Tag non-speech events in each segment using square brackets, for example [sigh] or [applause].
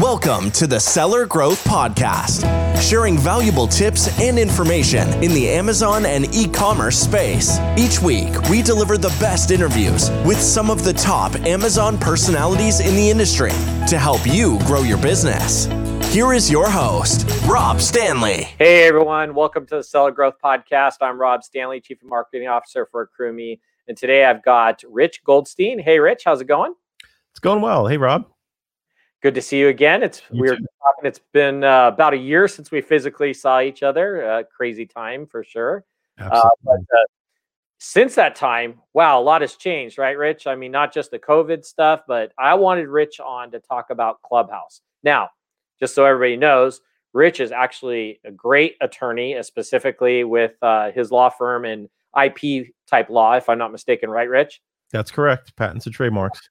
Welcome to the Seller Growth Podcast, sharing valuable tips and information in the Amazon and e commerce space. Each week, we deliver the best interviews with some of the top Amazon personalities in the industry to help you grow your business. Here is your host, Rob Stanley. Hey, everyone. Welcome to the Seller Growth Podcast. I'm Rob Stanley, Chief Marketing Officer for AccrueMe. And today I've got Rich Goldstein. Hey, Rich, how's it going? It's going well. Hey, Rob. Good to see you again. It's you we are talking. It's been uh, about a year since we physically saw each other. Uh, crazy time for sure. Absolutely. Uh, but uh, since that time, wow, a lot has changed, right, Rich? I mean, not just the COVID stuff, but I wanted Rich on to talk about Clubhouse. Now, just so everybody knows, Rich is actually a great attorney, uh, specifically with uh, his law firm and IP type law, if I'm not mistaken, right, Rich? That's correct. Patents and trademarks.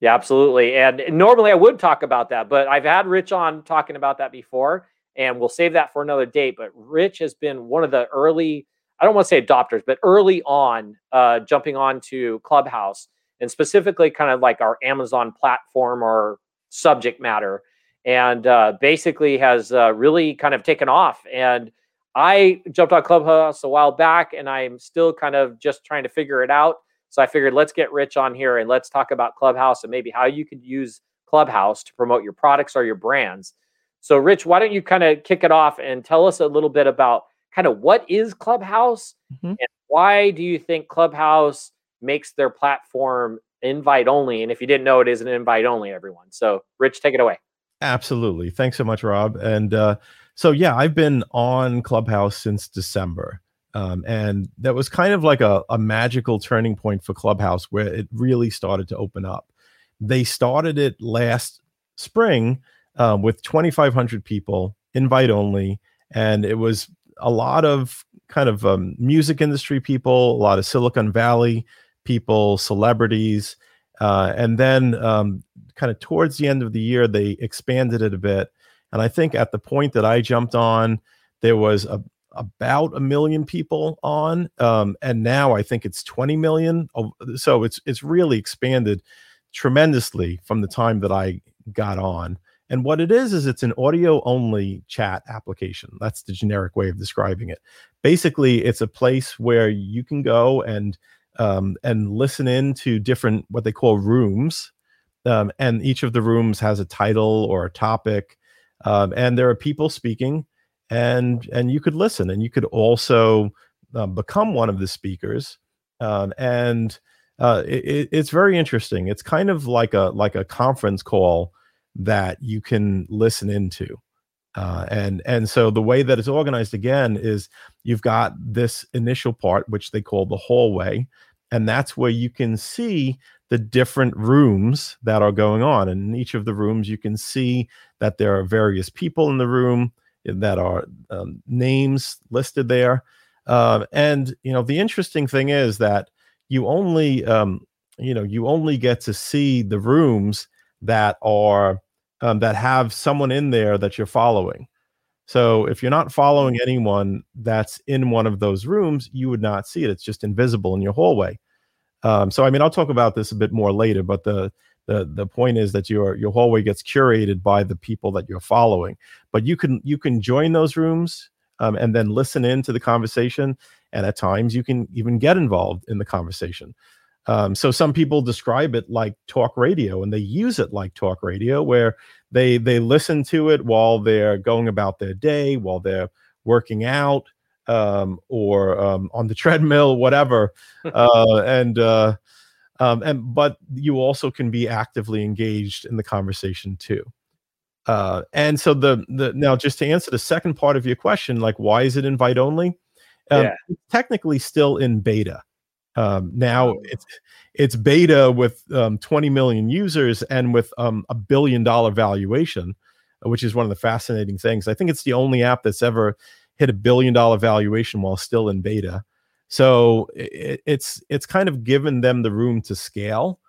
Yeah, absolutely. And normally I would talk about that, but I've had Rich on talking about that before, and we'll save that for another date. But Rich has been one of the early, I don't want to say adopters, but early on uh, jumping on to Clubhouse and specifically kind of like our Amazon platform or subject matter. And uh, basically has uh, really kind of taken off. And I jumped on Clubhouse a while back, and I'm still kind of just trying to figure it out so I figured let's get Rich on here and let's talk about Clubhouse and maybe how you could use Clubhouse to promote your products or your brands. So, Rich, why don't you kind of kick it off and tell us a little bit about kind of what is Clubhouse mm-hmm. and why do you think Clubhouse makes their platform invite only? And if you didn't know, it is an invite only, everyone. So, Rich, take it away. Absolutely. Thanks so much, Rob. And uh, so, yeah, I've been on Clubhouse since December. Um, and that was kind of like a, a magical turning point for Clubhouse where it really started to open up. They started it last spring uh, with 2,500 people, invite only, and it was a lot of kind of um, music industry people, a lot of Silicon Valley people, celebrities. Uh, and then, um, kind of towards the end of the year, they expanded it a bit. And I think at the point that I jumped on, there was a, about a million people on um, and now i think it's 20 million so it's it's really expanded tremendously from the time that i got on. And what it is is it's an audio only chat application. That's the generic way of describing it. Basically it's a place where you can go and um, and listen in to different what they call rooms um, and each of the rooms has a title or a topic um, and there are people speaking and and you could listen and you could also uh, become one of the speakers um, and uh, it, it's very interesting. It's kind of like a like a conference call that you can listen into uh, and and so the way that it's organized again is you've got this initial part which they call the hallway and that's where you can see the different rooms that are going on. And in each of the rooms you can see that there are various people in the room that are um, names listed there. Uh, and you know, the interesting thing is that you only um, you know you only get to see the rooms that are um, that have someone in there that you're following. So if you're not following anyone that's in one of those rooms, you would not see it. It's just invisible in your hallway. Um, so I mean, I'll talk about this a bit more later, but the the the point is that your your hallway gets curated by the people that you're following. But you can you can join those rooms um, and then listen in to the conversation and at times you can even get involved in the conversation. Um, so some people describe it like talk radio and they use it like talk radio where they they listen to it while they're going about their day while they're working out um, or um, on the [laughs] treadmill whatever. [laughs] Uh, and uh, um, and but you also can be actively engaged in the conversation too. Uh, and so the the now just to answer the second part of your question like why is it invite only? Um, yeah. it's technically still in beta. Um, now oh. it's it's beta with um, 20 million users and with um, a billion dollar valuation which is one of the fascinating things. I think it's the only app that's ever hit a billion dollar valuation while still in beta so it, it's it's kind of given them the room to scale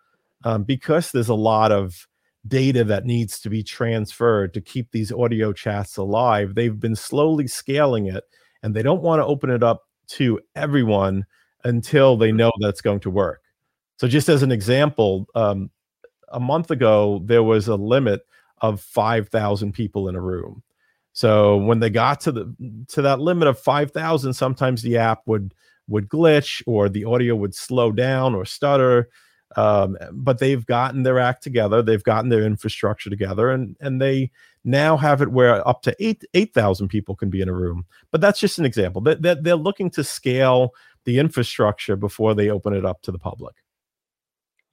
um, because there's a lot of data that needs to be transferred to keep these audio chats alive. They've been slowly scaling it, and they don't want to open it up to everyone until they know that's going to work. So just as an example, um, a month ago there was a limit of 5,000 people in a room. So when they got to the to that limit of 5,000, sometimes the app would would glitch or the audio would slow down or stutter. Um, but they've gotten their act together, they've gotten their infrastructure together, and and they now have it where up to eight eight thousand people can be in a room. But that's just an example. That they're, they're looking to scale the infrastructure before they open it up to the public.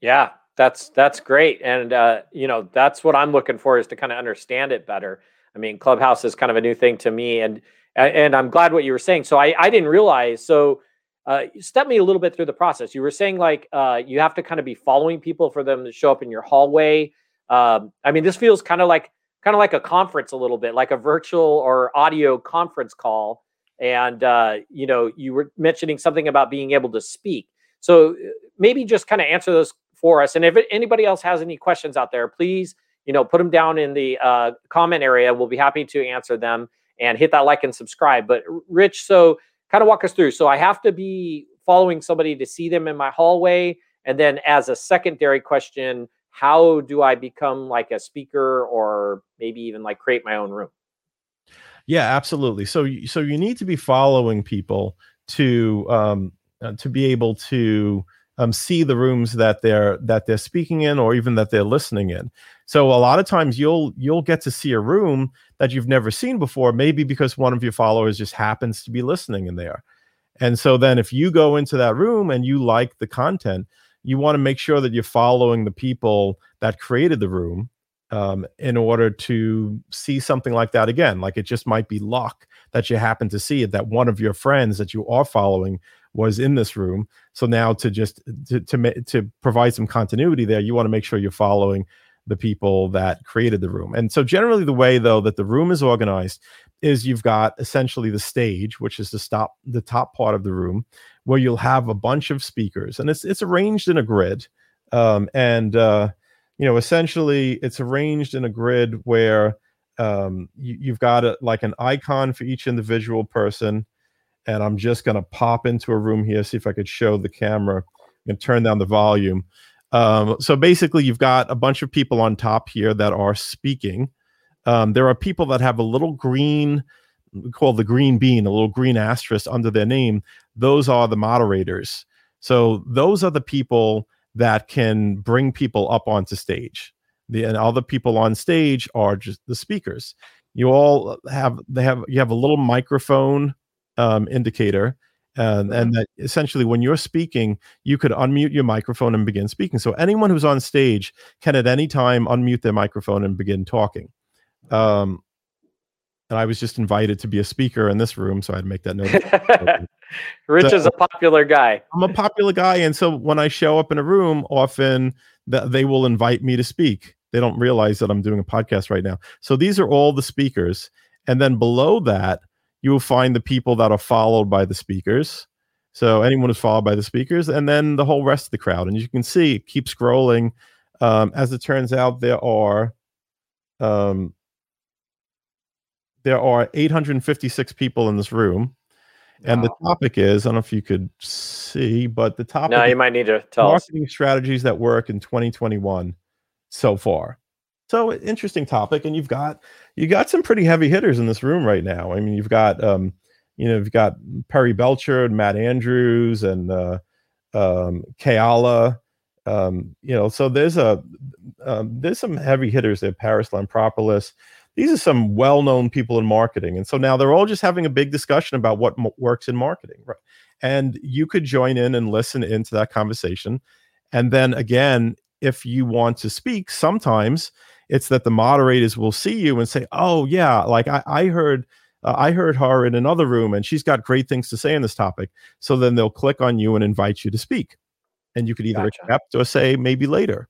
Yeah, that's that's great, and uh, you know that's what I'm looking for is to kind of understand it better. I mean, Clubhouse is kind of a new thing to me, and and I'm glad what you were saying. So I I didn't realize so uh, step me a little bit through the process. You were saying like uh, you have to kind of be following people for them to show up in your hallway. Um, I mean, this feels kind of like kind of like a conference a little bit, like a virtual or audio conference call. And uh, you know, you were mentioning something about being able to speak. So uh, maybe just kind of answer those for us. And if anybody else has any questions out there, please you know put them down in the uh, comment area. We'll be happy to answer them and hit that like and subscribe. But Rich, so kind of walk us through. So I have to be following somebody to see them in my hallway. And then as a secondary question, how do I become like a speaker or maybe even like create my own room? Yeah, absolutely. So so you need to be following people to um uh, to be able to um, see the rooms that they're that they're speaking in or even that they're listening in. So a lot of times you'll you'll get to see a room that you've never seen before maybe because one of your followers just happens to be listening in there. And so then if you go into that room and you like the content you want to make sure that you're following the people that created the room um, in order to see something like that again. Like it just might be luck that you happen to see it that one of your friends that you are following was in this room. So now to just to to, to provide some continuity there, you want to make sure you're following the people that created the room. And so generally the way though that the room is organized is you've got essentially the stage, which is the stop the top part of the room, where you'll have a bunch of speakers, and it's it's arranged in a grid, um, and uh, you know essentially it's arranged in a grid where um, you, have got a, like an icon for each individual person and I'm just going to pop into a room here, see if I could show the camera and turn down the volume. Um, so basically, you've got a bunch of people on top here that are speaking. Um, there are people that have a little green, called the green bean, a little green asterisk under their name. Those are the moderators. So those are the people that can bring people up onto stage. The and all the people on stage are just the speakers. You all have they have you have a little microphone um, indicator. and and that essentially, when you're speaking, you could unmute your microphone and begin speaking. So anyone who's on stage can at any time unmute their microphone and begin talking. Um, and I was just invited to be a speaker in this room, so I had to make that note. [laughs] Rich so, is a popular guy. I'm a popular guy, and so when I show up in a room, often that they will invite me to speak. They don't realize that I'm doing a podcast right now. So these are all the speakers, and then below that, you will find the people that are followed by the speakers. So anyone who's followed by the speakers, and then the whole rest of the crowd. And you can see, keep scrolling. Um, as it turns out, there are um, there are 856 people in this room. And wow. the topic is, I don't know if you could see, but the topic No, you might need to tell marketing us. strategies that work in 2021 so far. So interesting topic, and you've got you got some pretty heavy hitters in this room right now. I mean, you've got um, you know, you've got Perry Belcher and Matt Andrews and uh, um, Keala. Um, you know, so there's a um, there's some heavy hitters there. Parris Lampropoulos. These are some well-known people in marketing, and so now they're all just having a big discussion about what m- works in marketing, right? And you could join in and listen into that conversation, and then again, if you want to speak, sometimes it's that the moderators will see you and say, "Oh yeah, like I, I heard." Uh, I heard her in another room and she's got great things to say on this topic. So then they'll click on you and invite you to speak. And you could either gotcha. accept or say maybe later.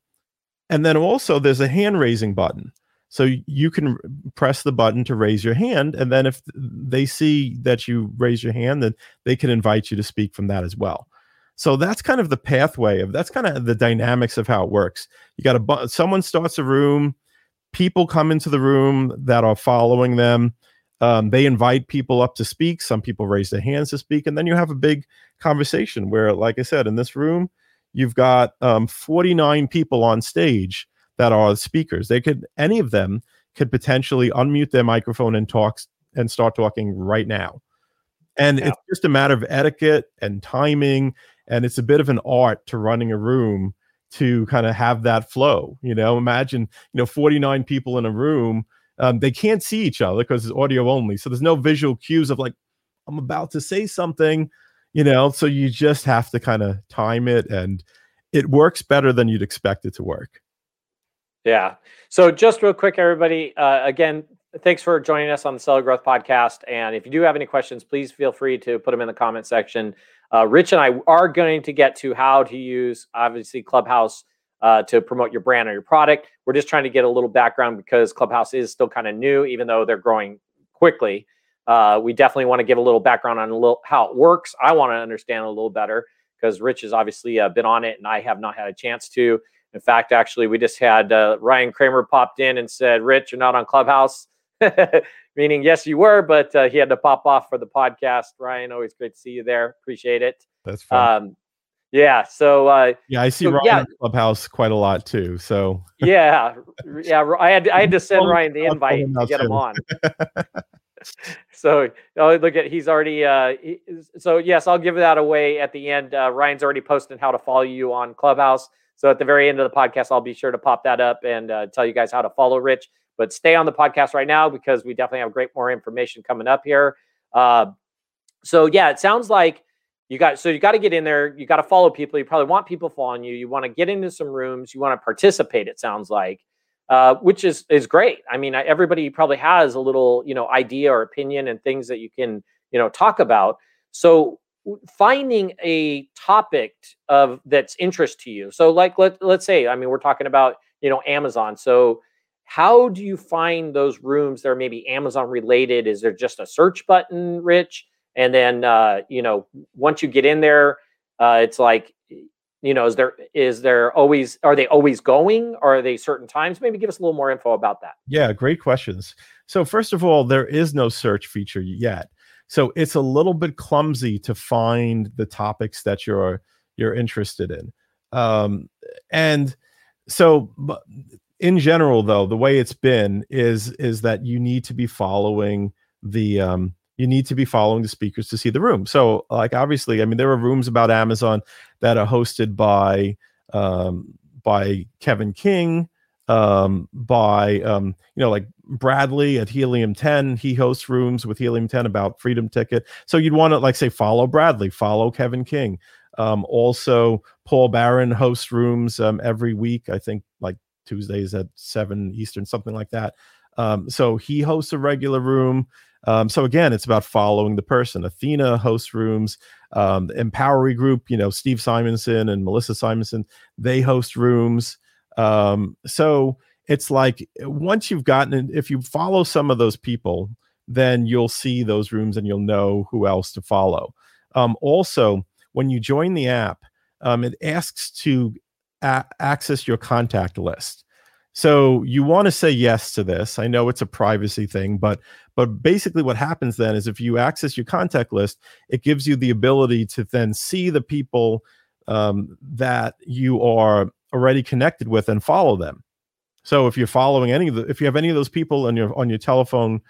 And then also there's a hand raising button. So you can press the button to raise your hand. And then if they see that you raise your hand, then they can invite you to speak from that as well. So that's kind of the pathway of that's kind of the dynamics of how it works. You got a someone starts a room, people come into the room that are following them. Um, they invite people up to speak. Some people raise their hands to speak, and then you have a big conversation where, like I said, in this room, you've got um, 49 people on stage that are speakers. They could any of them could potentially unmute their microphone and talk and start talking right now. And yeah. it's just a matter of etiquette and timing and it's a bit of an art to running a room to kind of have that flow. You know, imagine, you know, 49 people in a room, um, they can't see each other because it's audio only. So there's no visual cues of like, I'm about to say something, you know, so you just have to kind of time it and it works better than you'd expect it to work. Yeah. So just real quick, everybody, uh, again, thanks for joining us on the Seller Growth Podcast. And if you do have any questions, please feel free to put them in the comment section. Uh, Rich and I are going to get to how to use, obviously, Clubhouse uh, to promote your brand or your product. We're just trying to get a little background because Clubhouse is still kind of new, even though they're growing quickly. Uh, we definitely want to give a little background on a little how it works. I want to understand a little better because Rich has obviously uh, been on it, and I have not had a chance to. In fact, actually, we just had uh, Ryan Kramer popped in and said, "Rich, you're not on Clubhouse." [laughs] meaning yes, you were, but uh, he had to pop off for the podcast. Ryan, always great to see you there. Appreciate it. That's fine. Um, yeah. So uh, yeah, I see so, Ryan yeah. Clubhouse quite a lot too. So [laughs] yeah, yeah. I had I had to send Ryan the invite to get him on. [laughs] so oh, look at he's already. Uh, he, so yes, I'll give that away at the end. Uh, Ryan's already posted how to follow you on Clubhouse. So at the very end of the podcast, I'll be sure to pop that up and uh, tell you guys how to follow Rich. But stay on the podcast right now because we definitely have great more information coming up here. Uh, so yeah, it sounds like you got so you got to get in there. You got to follow people. You probably want people following you. You want to get into some rooms. You want to participate. It sounds like, uh, which is is great. I mean, everybody probably has a little you know idea or opinion and things that you can you know talk about. So finding a topic of that's interest to you. So like let let's say I mean we're talking about you know Amazon. So how do you find those rooms that are maybe Amazon related? Is there just a search button, Rich? And then uh, you know, once you get in there, uh, it's like, you know, is there is there always are they always going? Or are they certain times? Maybe give us a little more info about that. Yeah, great questions. So first of all, there is no search feature yet. So it's a little bit clumsy to find the topics that you're you're interested in. Um, and so in general though the way it's been is is that you need to be following the um you need to be following the speakers to see the room. So like obviously i mean there are rooms about amazon that are hosted by um by kevin king um by um you know like bradley at helium 10 he hosts rooms with helium 10 about freedom ticket. So you'd want to like say follow bradley follow kevin king. Um also paul barron hosts rooms um every week i think like Tuesdays at seven Eastern, something like that. Um, so he hosts a regular room. Um, so again, it's about following the person. Athena hosts rooms. Um, the Empowery Group, you know, Steve Simonson and Melissa Simonson, they host rooms. Um, so it's like once you've gotten, if you follow some of those people, then you'll see those rooms and you'll know who else to follow. Um, also, when you join the app, um, it asks to a- access your contact list. So you want to say yes to this. I know it's a privacy thing, but but basically what happens then is if you access your contact list, it gives you the ability to then see the people um, that you are already connected with and follow them. So if you're following any of the, if you have any of those people on your on your telephone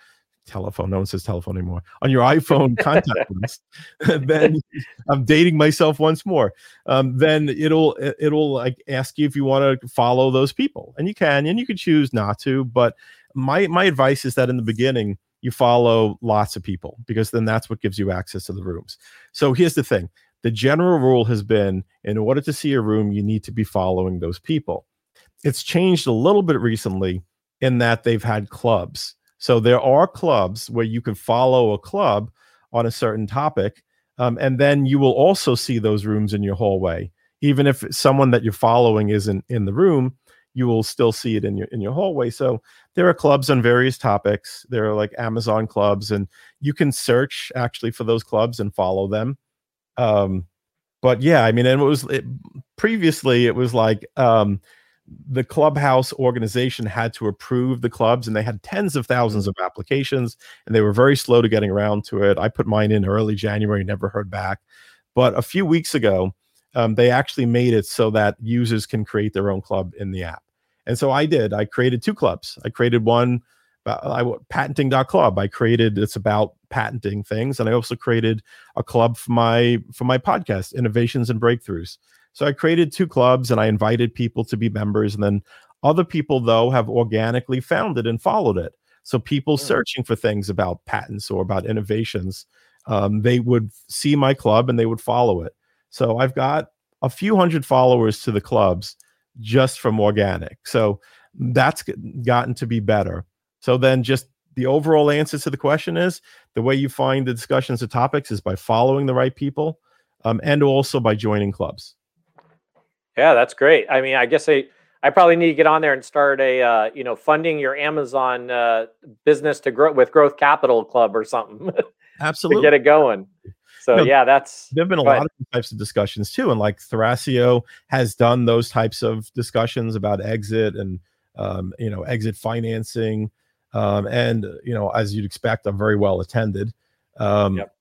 telephone. No one says telephone anymore. On your iPhone contact [laughs] list, [laughs] then I'm dating myself once more. Um, then it'll it'll like ask you if you want to follow those people, and you can, and you can choose not to. But my my advice is that in the beginning you follow lots of people because then that's what gives you access to the rooms. So here's the thing: the general rule has been in order to see a room, you need to be following those people. It's changed a little bit recently in that they've had clubs so there are clubs where you can follow a club on a certain topic, um, and then you will also see those rooms in your hallway. Even if someone that you're following isn't in the room, you will still see it in your in your hallway. So there are clubs on various topics. There are like Amazon clubs, and you can search actually for those clubs and follow them. Um, but yeah, I mean, and it was it, previously it was like um, the clubhouse organization had to approve the clubs and they had tens of thousands of applications and they were very slow to getting around to it i put mine in early january never heard back but a few weeks ago um, they actually made it so that users can create their own club in the app And so I did. I created two clubs. I created one I patenting.club. I created it's about patenting things, and I also created a club for my for my podcast, Innovations and Breakthroughs. So I created two clubs, and I invited people to be members, and then other people though have organically found it and followed it. So people mm. searching for things about patents or about innovations, um, they would see my club and they would follow it. So I've got a few hundred followers to the clubs just from organic. So that's gotten to be better. So then just the overall answer to the question is the way you find the discussions of topics is by following the right people um, and also by joining clubs. Yeah, that's great. I mean, I guess I I probably need to get on there and start a uh, you know funding your Amazon uh, business to grow with Growth Capital Club or something. Absolutely, [laughs] to get it going. So you know, yeah, that's there've been a lot of types of discussions too, and like Thrasio has done those types of discussions about exit and um, you know exit financing, um, and you know as you'd expect, I'm very well attended. Um, yep.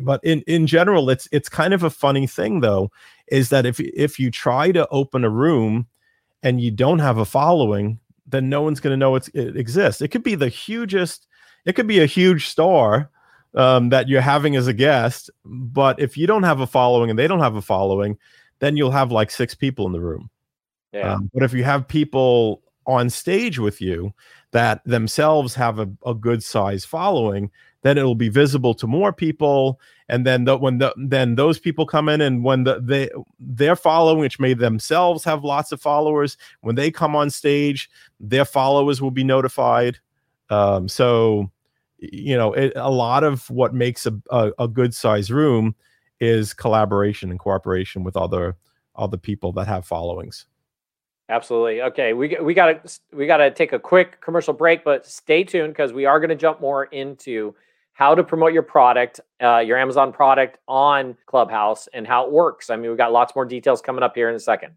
But in in general, it's it's kind of a funny thing though, is that if if you try to open a room and you don't have a following, then no one's going to know it exists. It could be the hugest, it could be a huge star um, that you're having as a guest, but if you don't have a following and they don't have a following, then you'll have like six people in the room. Yeah. Um, but if you have people on stage with you that themselves have a, a good size following, then it'll be visible to more people and then the, when the, then those people come in and when the, they their following which may themselves have lots of followers when they come on stage their followers will be notified um, so you know it, a lot of what makes a, a, a good size room is collaboration and cooperation with other other people that have followings Absolutely. Okay, we we got to we got to take a quick commercial break, but stay tuned because we are going to jump more into how to promote your product, uh, your Amazon product on Clubhouse and how it works. I mean, we've got lots more details coming up here in a second.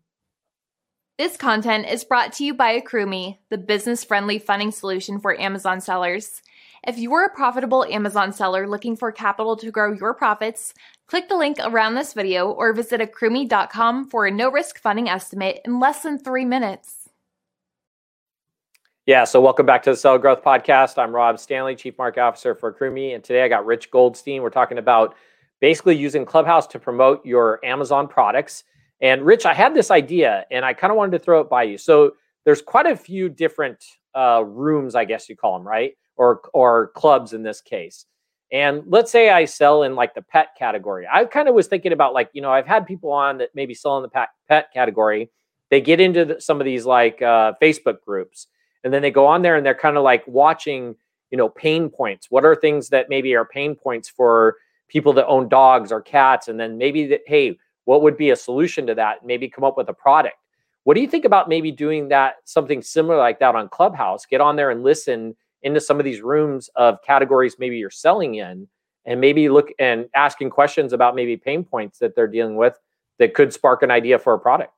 This content is brought to you by Accrueme, the business friendly funding solution for Amazon sellers. If you are a profitable Amazon seller looking for capital to grow your profits, click the link around this video or visit accrueme.com for a no risk funding estimate in less than three minutes. Yeah, so welcome back to the Cell Growth Podcast. I'm Rob Stanley, Chief Market Officer for Accrueme, and today I got Rich Goldstein. We're talking about basically using Clubhouse to promote your Amazon products. And Rich, I had this idea, and I kind of wanted to throw it by you. So there's quite a few different uh, rooms, I guess you call them, right? Or or clubs in this case. And let's say I sell in like the pet category. I kind of was thinking about like you know I've had people on that maybe sell in the pet pet category. They get into the, some of these like uh, Facebook groups and then they go on there and they're kind of like watching you know pain points. What are things that maybe are pain points for people that own dogs or cats? And then maybe that hey what would be a solution to that? Maybe come up with a product. What do you think about maybe doing that something similar like that on clubhouse? Get on there and listen into some of these rooms of categories maybe you're selling in and maybe look and asking questions about maybe pain points that they're dealing with that could spark an idea for a product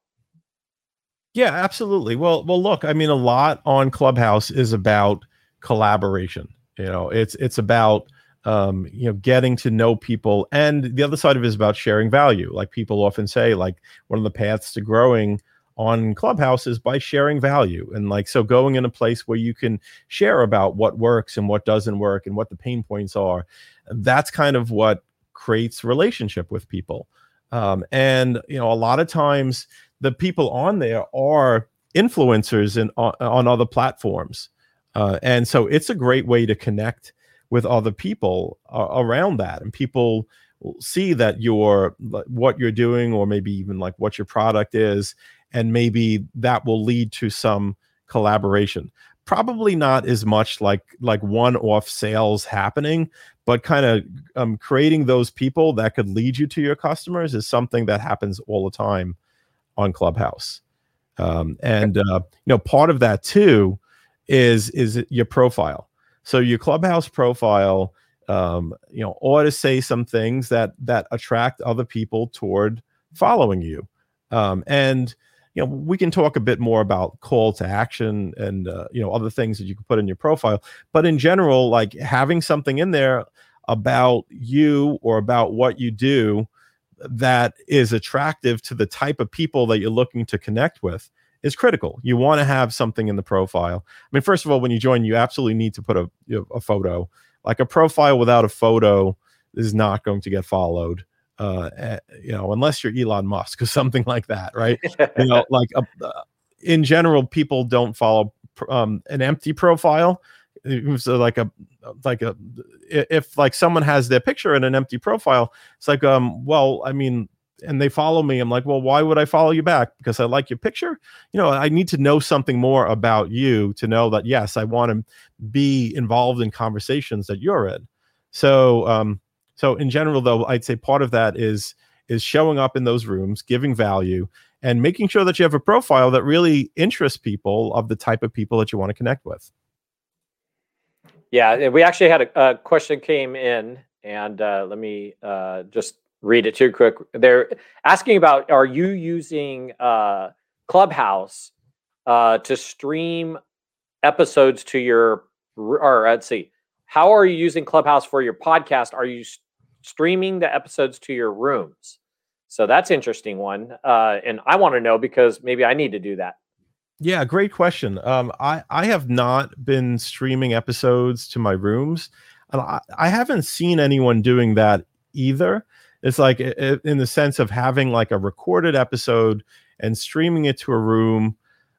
yeah, absolutely. Well, well, look, I mean, a lot on Clubhouse is about collaboration. You know, it's it's about um, you know getting to know people, and the other side of it is about sharing value. Like people often say, like one of the paths to growing on Clubhouse is by sharing value, and like so going in a place where you can share about what works and what doesn't work and what the pain points are. That's kind of what creates relationship with people. Um, and you know, a lot of times the people on there are influencers in on, on other platforms. Uh, and so it's a great way to connect with other people uh, around that. And people see that you're what you're doing or maybe even like what your product is. And maybe that will lead to some collaboration. Probably not as much like like one-off sales happening but kind of um, creating those people that could lead you to your customers is something that happens all the time on Clubhouse. Um, and uh, you know, part of that too is is your profile. So your Clubhouse profile, um, you know, ought to say some things that that attract other people toward following you. Um, and you know, we can talk a bit more about call to action and uh, you know other things that you can put in your profile. But in general, like having something in there about you or about what you do that is attractive to the type of people that you're looking to connect with is critical. You want to have something in the profile. I mean, first of all, when you join, you absolutely need to put a you know, a photo. Like a profile without a photo is not going to get followed. Uh, eh, you know, unless you're Elon Musk or [laughs] something like that, right? you know, [laughs] like a, uh, in general, people don't follow um, an empty profile. So like a like a if like someone has their picture in an empty profile, it's like um well I mean and they follow me i'm like well why would i follow you back? Because i like your picture? You know i need to know something more about you to know that yes i want to be involved in conversations that you're in. So um so in general though i'd say part of that is is showing up in those rooms giving value and making sure that you have a profile that really interests people of the type of people that you want to connect with yeah we actually had a, a question came in and uh, let me uh, just read it too quick. They're asking about are you using uh, Clubhouse uh, to stream episodes to your or let's see, how are you using Clubhouse for your podcast? Are you streaming the episodes to your rooms? So that's interesting one, uh, and I want to know because maybe I need to do that. Yeah, great question. Um, I I have not been streaming episodes to my rooms, and I, I haven't seen anyone doing that either. It's like in the sense of having like a recorded episode and streaming it to a room.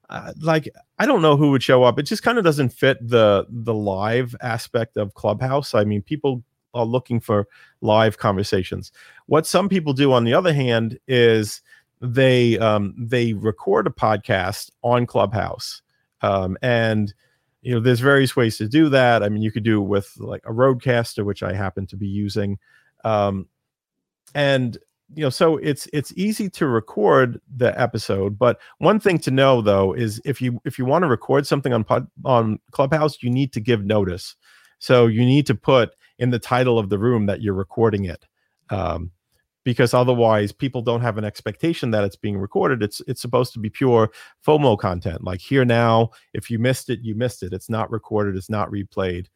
Uh, like I don't know who would show up. It just kind of doesn't fit the the live aspect of Clubhouse. I mean, people are looking for live conversations. What some people do, on the other hand, is they um, they record a podcast on Clubhouse, um, and you know there's various ways to do that. I mean, you could do it with like a RODECaster, which I happen to be using. Um, and you know so it's it's easy to record the episode but one thing to know though is if you if you want to record something on pod, on clubhouse you need to give notice so you need to put in the title of the room that you're recording it um, because otherwise people don't have an expectation that it's being recorded it's it's supposed to be pure fomo content like here now if you missed it you missed it it's not recorded it's not replayed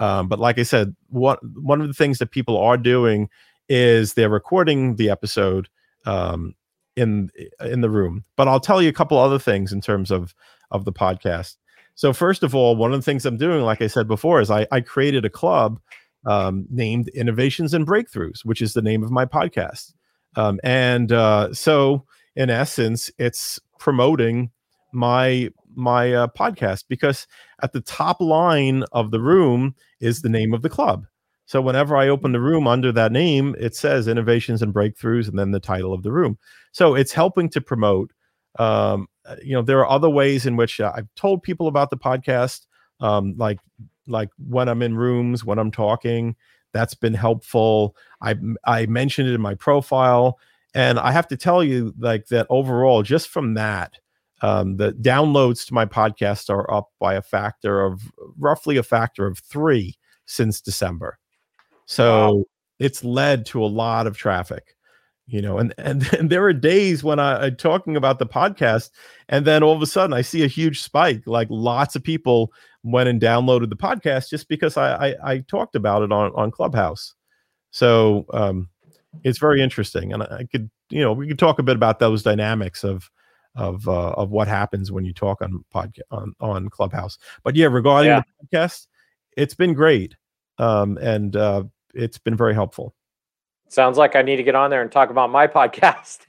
um, but like i said what one of the things that people are doing is they're recording the episode um, in in the room. But I'll tell you a couple other things in terms of of the podcast. So first of all, one of the things I'm doing, like I said before, is I, I created a club um, named Innovations and Breakthroughs, which is the name of my podcast. Um, and uh, so, in essence, it's promoting my my uh, podcast because at the top line of the room is the name of the club. So whenever I open the room under that name, it says innovations and breakthroughs and then the title of the room. So it's helping to promote. Um, uh, you know, there are other ways in which uh, I've told people about the podcast, um, like like when I'm in rooms, when I'm talking. That's been helpful. I I mentioned it in my profile, and I have to tell you, like that overall, just from that, um, the downloads to my podcast are up by a factor of roughly a factor of three since December. So wow. it's led to a lot of traffic, you know, and, and, [laughs] and there are days when I, am talking about the podcast and then all of a sudden I see a huge spike, like lots of people went and downloaded the podcast just because I, I, I talked about it on, on Clubhouse. So um, it's very interesting. And I could, you know, we could talk a bit about those dynamics of, of uh, of what happens when you talk on podcast on, on Clubhouse. But yeah, regarding yeah. the podcast, it's been great. Um, and uh, it's been very helpful. Sounds like I need to get on there and talk about my [laughs] podcast.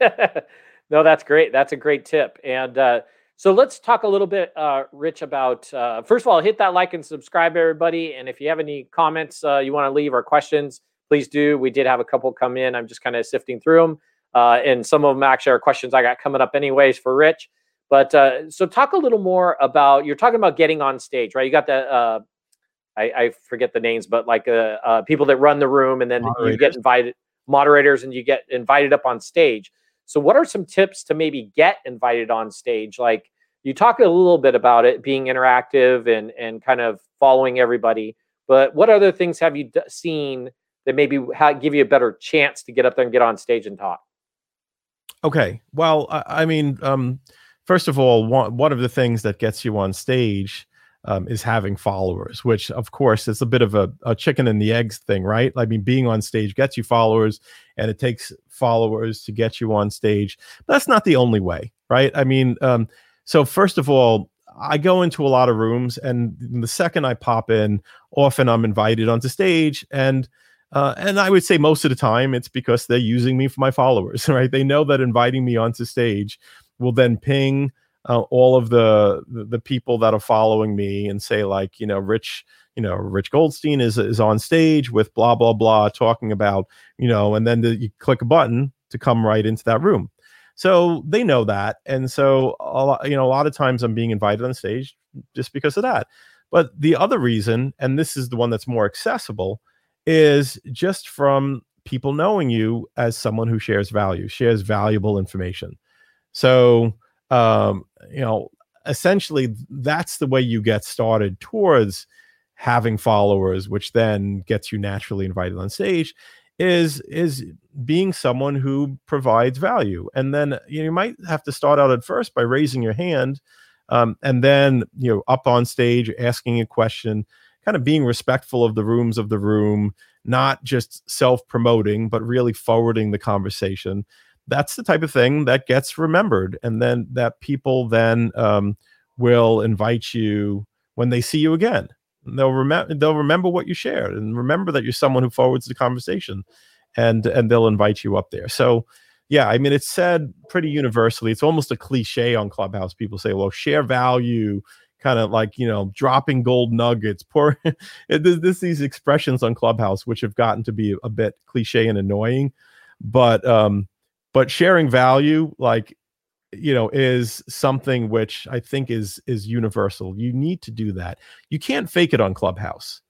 no, that's great. That's a great tip. And uh, so let's talk a little bit, uh, Rich, about uh, first of all, hit that like and subscribe, everybody. And if you have any comments uh, you want to leave or questions, please do. We did have a couple come in. I'm just kind of sifting through them. Uh, and some of them actually are questions I got coming up, anyways, for Rich. But uh, so talk a little more about you're talking about getting on stage, right? You got the I, I forget the names, but like uh, uh, people that run the room, and then you get invited moderators, and you get invited up on stage. So, what are some tips to maybe get invited on stage? Like you talk a little bit about it being interactive and and kind of following everybody, but what other things have you d- seen that maybe ha- give you a better chance to get up there and get on stage and talk? Okay, well, I, I mean, um, first of all, one one of the things that gets you on stage um, is having followers, which of course is a bit of a, a, chicken and the eggs thing, right? I mean, being on stage gets you followers, and it takes followers to get you on stage. But that's not the only way, right? I mean, um, So first of all, I go into a lot of rooms, and the second I pop in, often I'm invited onto stage, and uh, and I would say most of the time it's because they're using me for my followers, [laughs] right? They know that inviting me onto stage will then ping uh, all of the, the, people that are following me and say like, you know, Rich, you know, Rich Goldstein is is on stage with blah blah blah talking about, you know, and then the, you click a button to come right into that room. So they know that, and so a lot, you know, a lot of times I'm being invited on stage just because of that. But the other reason, and this is the one that's more accessible, is just from people knowing you as someone who shares value, shares valuable information. So, um, you know, essentially that's the way you get started towards having followers, which then gets you naturally invited on stage is is being someone who provides value and then you, know, you might have to start out at first by raising your hand um, and then you know up on stage asking a question kind of being respectful of the rooms of the room, not just self promoting, but really forwarding the conversation. That's the type of thing that gets remembered, and then that people then um, will invite you when they see you again. They'll remember they'll remember what you shared and remember that you're someone who forwards the conversation, and and they'll invite you up there. So yeah, I mean, it's said pretty universally. It's almost a cliche on Clubhouse. People say, well, share value, kind of like you know dropping gold nuggets poor [laughs] there's, these expressions on clubhouse which have gotten to be a bit cliche and annoying but um but sharing value like you know is something which i think is is universal. You need to do that. You can't fake it on clubhouse.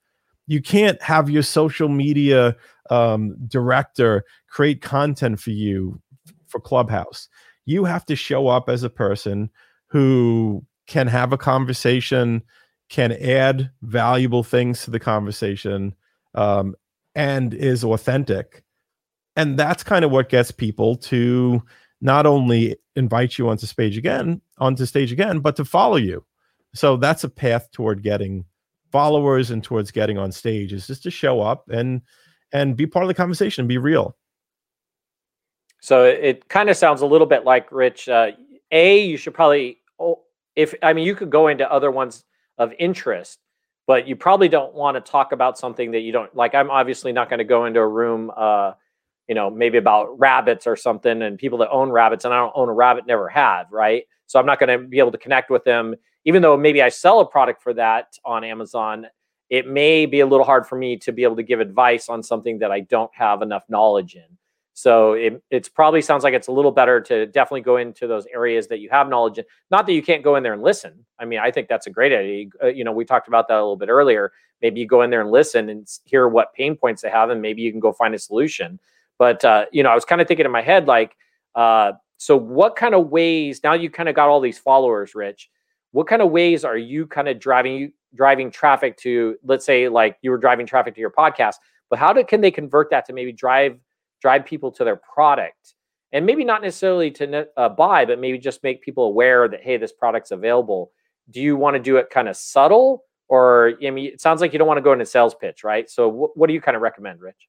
You can't have your social media um, director create content for you for clubhouse. You have to show up as a person who can have a conversation, can add valuable things to the conversation, um, and is authentic. And that's kind of what gets people to not only invite you onto stage again, onto stage again, but to follow you. So that's a path toward getting followers and towards getting on stage is just to show up and and be part of the conversation, be real. So it kind of sounds a little bit like Rich. Uh, a, you should probably if I mean you could go into other ones of interest, but you probably don't want to talk about something that you don't like. I'm obviously not going to go into a room, uh, you know, maybe about rabbits or something, and people that own rabbits, and I don't own a rabbit, never have, right? So I'm not going to be able to connect with them, even though maybe I sell a product for that on Amazon. It may be a little hard for me to be able to give advice on something that I don't have enough knowledge in. So it it's probably sounds like it's a little better to definitely go into those areas that you have knowledge in. Not that you can't go in there and listen. I mean, I think that's a great idea. Uh, you know, we talked about that a little bit earlier. Maybe you go in there and listen and hear what pain points they have, and maybe you can go find a solution. But uh, you know, I was kind of thinking in my head, like, uh, so what kind of ways? Now you kind of got all these followers, Rich. What kind of ways are you kind of driving driving traffic to? Let's say, like you were driving traffic to your podcast, but how do, can they convert that to maybe drive drive people to their product and maybe not necessarily to uh, buy but maybe just make people aware that hey this product's available do you want to do it kind of subtle or i mean it sounds like you don't want to go into sales pitch right so wh- what do you kind of recommend rich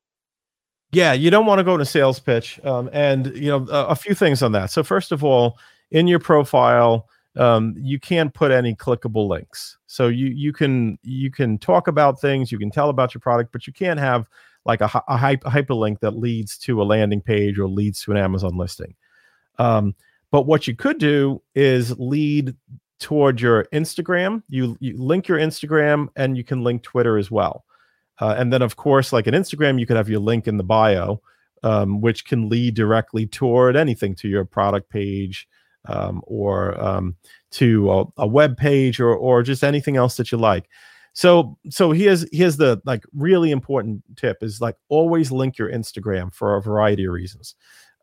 yeah you don't want to go into sales pitch um, and you know a, a, few things on that so first of all in your profile um, you can't put any clickable links so you you can you can talk about things you can tell about your product but you can't have like a, a hyperlink that leads to a landing page or leads to an Amazon listing. Um, but what you could do is lead toward your Instagram. You, you link your Instagram and you can link Twitter as well. Uh, and then, of course, like an Instagram, you could have your link in the bio, um, which can lead directly toward anything to your product page um, or um, to a, a, web page or, or just anything else that you like. So so here's here's the like really important tip is like always link your Instagram for a variety of reasons.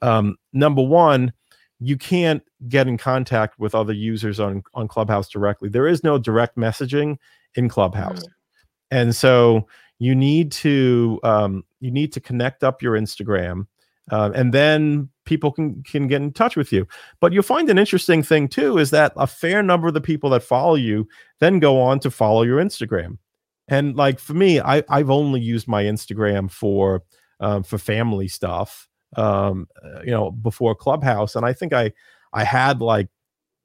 Um, number one, you can't get in contact with other users on on Clubhouse directly. There is no direct messaging in Clubhouse, mm-hmm. and so you need to um, you need to connect up your Instagram, uh, and then people can can get in touch with you. But you'll find an interesting thing too is that a fair number of the people that follow you then go on to follow your Instagram. And like for me, I I've only used my Instagram for um, for family stuff, um, uh, you know, before Clubhouse, and I think I I had like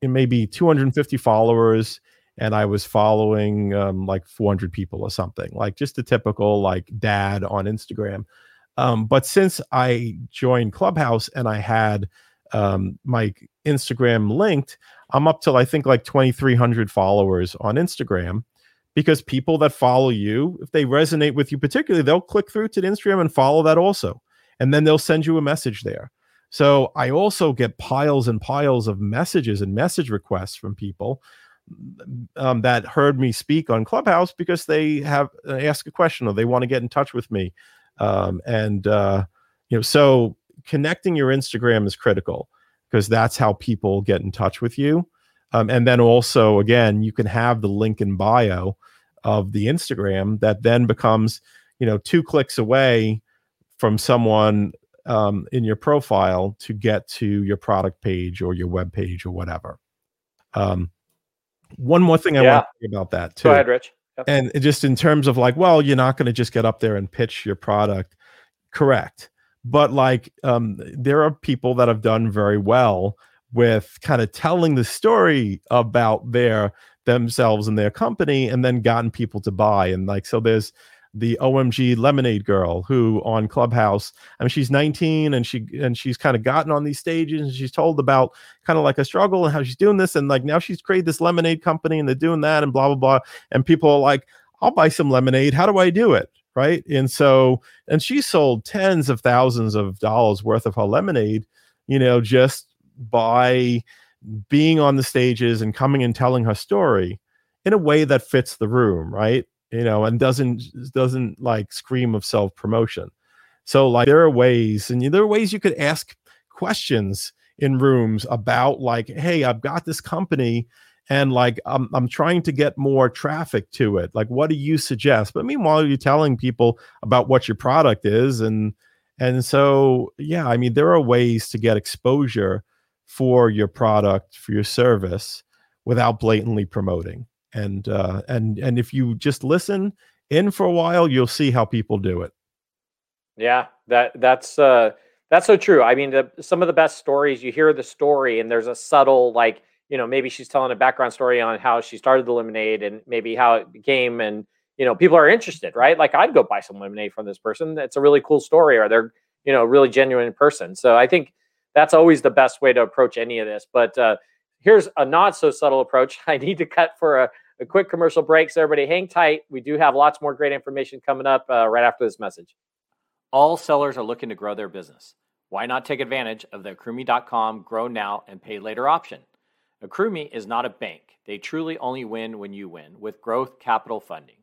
maybe 250 followers and I was following um, like 400 people or something, like just a typical like dad on Instagram. Um, but since I joined Clubhouse and I had um, my Instagram linked, I'm up to I think like 2,300 followers on Instagram because people that follow you, if they resonate with you particularly, they'll click through to the Instagram and follow that also, and then they'll send you a message there. So I also get piles and piles of messages and message requests from people um, that heard me speak on Clubhouse because they have uh, ask a question or they want to get in touch with me. Um, and uh, you know, so connecting your Instagram is critical because that's how people get in touch with you. Um, and then also, again, you can have the link in bio of the Instagram that then becomes, you know, two clicks away from someone um, in your profile to get to your product page or your web page or whatever. Um, one more thing I yeah. want to say about that too. Go ahead, Rich. Yep. And just in terms of like, well, you're not going to just get up there and pitch your product. Correct. But like, um, there are people that have done very well with kind of telling the story about their themselves and their company and then gotten people to buy. And like, so there's the OMG Lemonade girl who on Clubhouse, I mean, she's 19 and she and she's kind of gotten on these stages and she's told about kind of like a struggle and how she's doing this and like now she's created this lemonade company and they're doing that and blah blah blah. And people are like, I'll buy some lemonade. How do I do it? Right. And so, and she sold tens of thousands of dollars worth of her lemonade, you know, just by being on the stages and coming and telling her story in a way that fits the room, right? You know, and doesn't doesn't like scream of self promotion. So like there are ways, and there are ways you could ask questions in rooms about like, hey, I've got this company and like I'm I'm trying to get more traffic to it. Like, what do you suggest? But meanwhile, you're telling people about what your product is, and and so yeah, I mean, there are ways to get exposure for your product for your service without blatantly promoting and uh, and and if you just listen in for a while, you'll see how people do it. Yeah, that that's uh, that's so true. I mean, the, some of the best stories you hear the story, and there's a subtle like you know maybe she's telling a background story on how she started the lemonade and maybe how it became, and you know people are interested, right? Like I'd go buy some lemonade from this person. It's a really cool story, or they're you know really genuine person. So I think that's always the best way to approach any of this. But uh, here's a not so subtle approach. [laughs] I need to cut for a a quick commercial break. So everybody hang tight. We do have lots more great information coming up uh, right after this message. All sellers are looking to grow their business. Why not take advantage of the Accrueme.com Grow Now and Pay Later option? Accrueme is not a bank. They truly only win when you win with growth capital funding.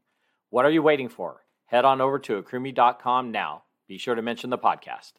What are you waiting for? Head on over to Accrueme.com now. Be sure to mention the podcast.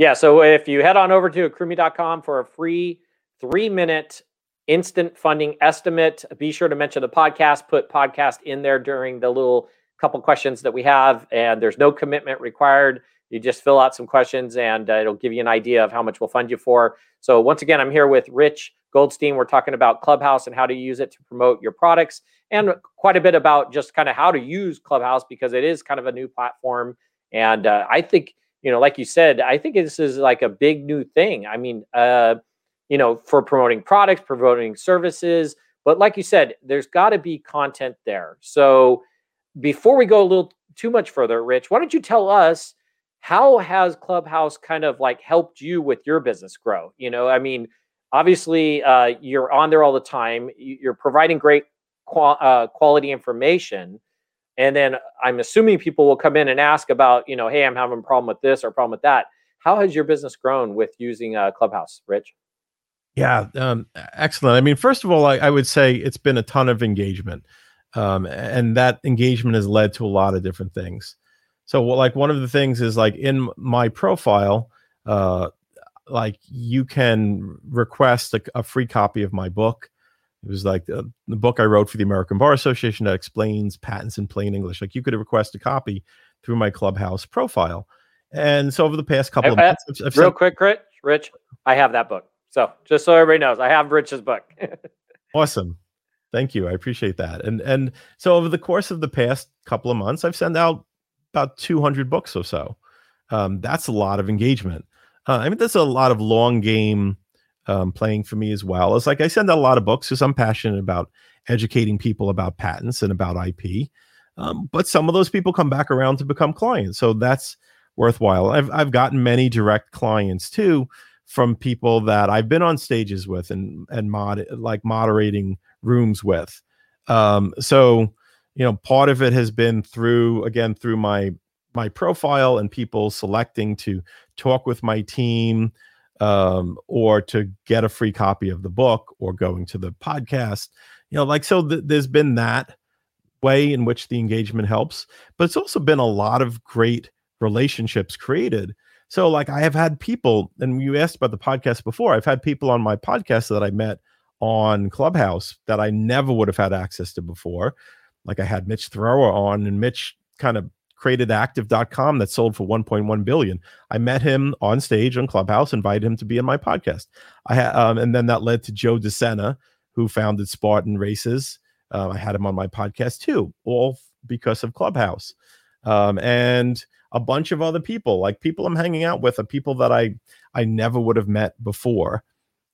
Yeah, so if you head on over to Accrueme.com for a free three minute instant funding estimate. Be sure to mention the podcast, put podcast in there during the little couple questions that we have, and there's no commitment required. You just fill out some questions and uh, it'll give you an idea of how much we'll fund you for. So, once again, I'm here with Rich Goldstein. We're talking about Clubhouse and how to use it to promote your products, and quite a bit about just kind of how to use Clubhouse because it is kind of a new platform. And uh, I think, you know, like you said, I think this is like a big new thing. I mean, uh, you know, for promoting products, promoting services. But like you said, there's got to be content there. So before we go a little too much further, Rich, why don't you tell us how has Clubhouse kind of like helped you with your business grow? You know, I mean, obviously uh, you're on there all the time. You're providing great uh, quality information. And then I'm assuming people will come in and ask about, you know, hey, I'm having a problem with this or a problem with that. How has your business grown with using uh, Clubhouse, Rich? Yeah, um, excellent. I mean, first of all, I, I, would say it's been a ton of engagement, um, and that engagement has led to a lot of different things. So, like one of the things is like in my profile, uh, like you can request a, a, free copy of my book. It was like the, the, book I wrote for the American Bar Association that explains patents in plain English. Like you could request a copy through my Clubhouse profile. And so over the past couple I, of months, I've, I've real sent, quick, Rich, Rich, I have that book. So just so everybody knows, I have Rich's book. [laughs] awesome. Thank you. I appreciate that. And and so over the course of the past couple of months, I've sent out about 200 books or so. Um, that's a lot of engagement. Uh, I mean, that's a lot of long game um, playing for me as well. It's like I send out a lot of books because I'm passionate about educating people about patents and about IP. Um, but some of those people come back around to become clients, so that's worthwhile. I've I've gotten many direct clients too from people that I've been on stages with and and mod like moderating rooms with. Um, so you know, part of it has been through again through my my profile and people selecting to talk with my team um, or to get a free copy of the book or going to the podcast. You know, like so th- there's been that way in which the engagement helps, but it's also been a lot of great relationships created. So, like, I have had people, and you asked about the podcast before, I've had people on my podcast that I met on Clubhouse that I never would have had access to before. Like, I had Mitch Thrower on, and Mitch kind of created active.com that sold for 1.1 billion. I met him on stage on Clubhouse, invited him to be on my podcast. I had, um, and then that led to Joe DeSena, who founded Spartan Races. Uh, I had him on my podcast too, all because of Clubhouse. Um, and a bunch of other people, like people I'm hanging out with, are people that I I never would have met before.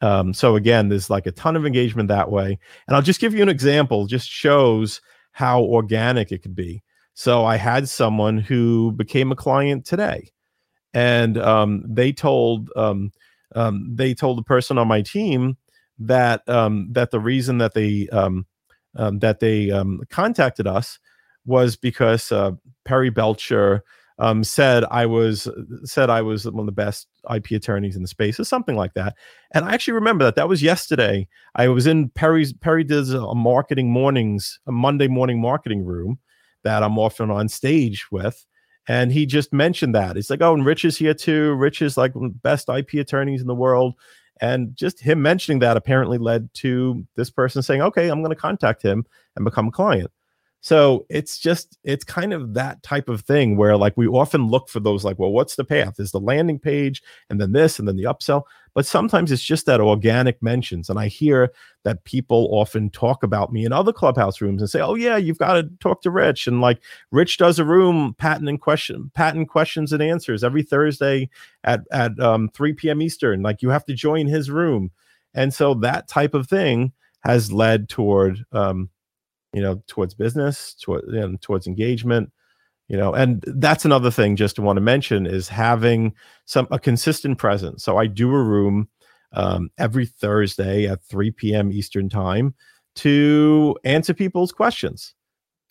Um, so again, there's like a ton of engagement that way. And I'll just give you an example, just shows how organic it could be. So I had someone who became a client today, and um, they told um, um, they told the person on my team that um, that the reason that they um, um, that they contacted us was because uh, Perry Belcher said I was said I was one of the best IP attorneys in the space, or something like that. And I actually remember that. That was yesterday. I was in Perry's. Perry does a marketing mornings, a Monday morning marketing room that I'm often on stage with. And he just mentioned that. He's like, oh, and Rich is here too. Rich is like best IP attorneys in the world. And just him mentioning that apparently led to this person saying, okay, I'm going to contact him and become a client. So it's just, it's kind of that type of thing where like we often look for those, like, well, what's the path? Is the landing page and then this and then the upsell? But sometimes it's just that organic mentions. And I hear that people often talk about me in other clubhouse rooms and say, oh, yeah, you've got to talk to Rich. And like Rich does a room patent and question, patent questions and answers every Thursday at, at um, 3 p.m. Eastern. Like you have to join his room. And so that type of thing has led toward, um, you know towards business toward, you know, towards engagement you know and that's another thing just to want to mention is having some a consistent presence. So i do a room um, every thursday at 3 p.m eastern time to answer people's questions.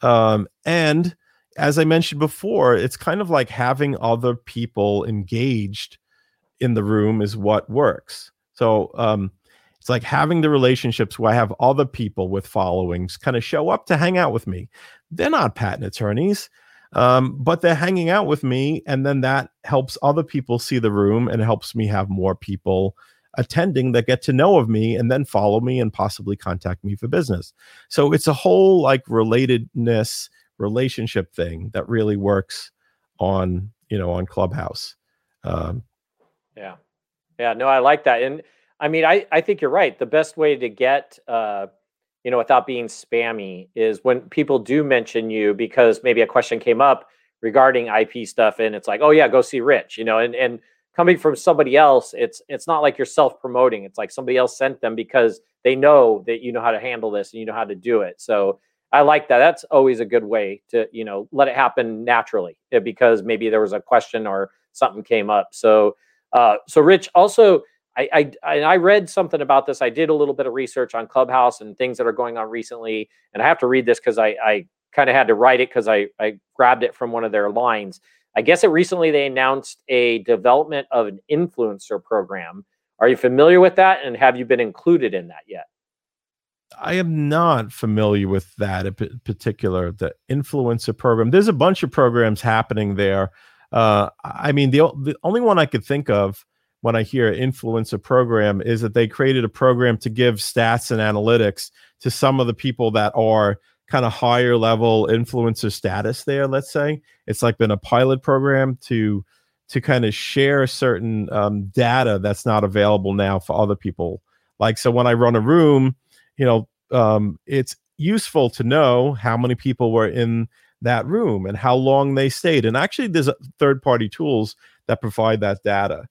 Um, and as i mentioned before it's kind of like having other people engaged in the room is what works. So um, it's like having the relationships where I have other people with followings kind of show up to hang out with me. They're not patent attorneys, um, but they're hanging out with me. And then that helps other people see the room and helps me have more people attending that get to know of me and then follow me and possibly contact me for business. So it's a whole like relatedness relationship thing that really works on, you know, on Clubhouse. Um, yeah. Yeah. No, I like that. And, I mean, I, I think you're right. The best way to get, uh, you know, without being spammy is when people do mention you because maybe a question came up regarding IP stuff and it's like, oh yeah, go see Rich, you know, and, and coming from somebody else, it's, it's not like you're self promoting. It's like somebody else sent them because they know that you know how to handle this and you know how to do it. So I like that. That's always a good way to, you know, let it happen naturally eh, because maybe there was a question or something came up. So, uh, so Rich also, I, I I read something about this. I did a little bit of research on Clubhouse and things that are going on recently, and I have to read this because I I kind of had to write it because I I grabbed it from one of their lines. I guess it recently they announced a development of an influencer program. Are you familiar with that, and have you been included in that yet? I am not familiar with that in particular, the influencer program. There's a bunch of programs happening there. Uh, I mean, the the only one I could think of when I hear influencer program is that they created a program to give stats and analytics to some of the people that are kind of higher level influencer status there let's say. It's like been a pilot program to to kind of share certain um, data that's not available now for other people. Like so when i run a room you know um, it's useful to know how many people were in that room and how long they stayed. And actually there's third party tools that provide that data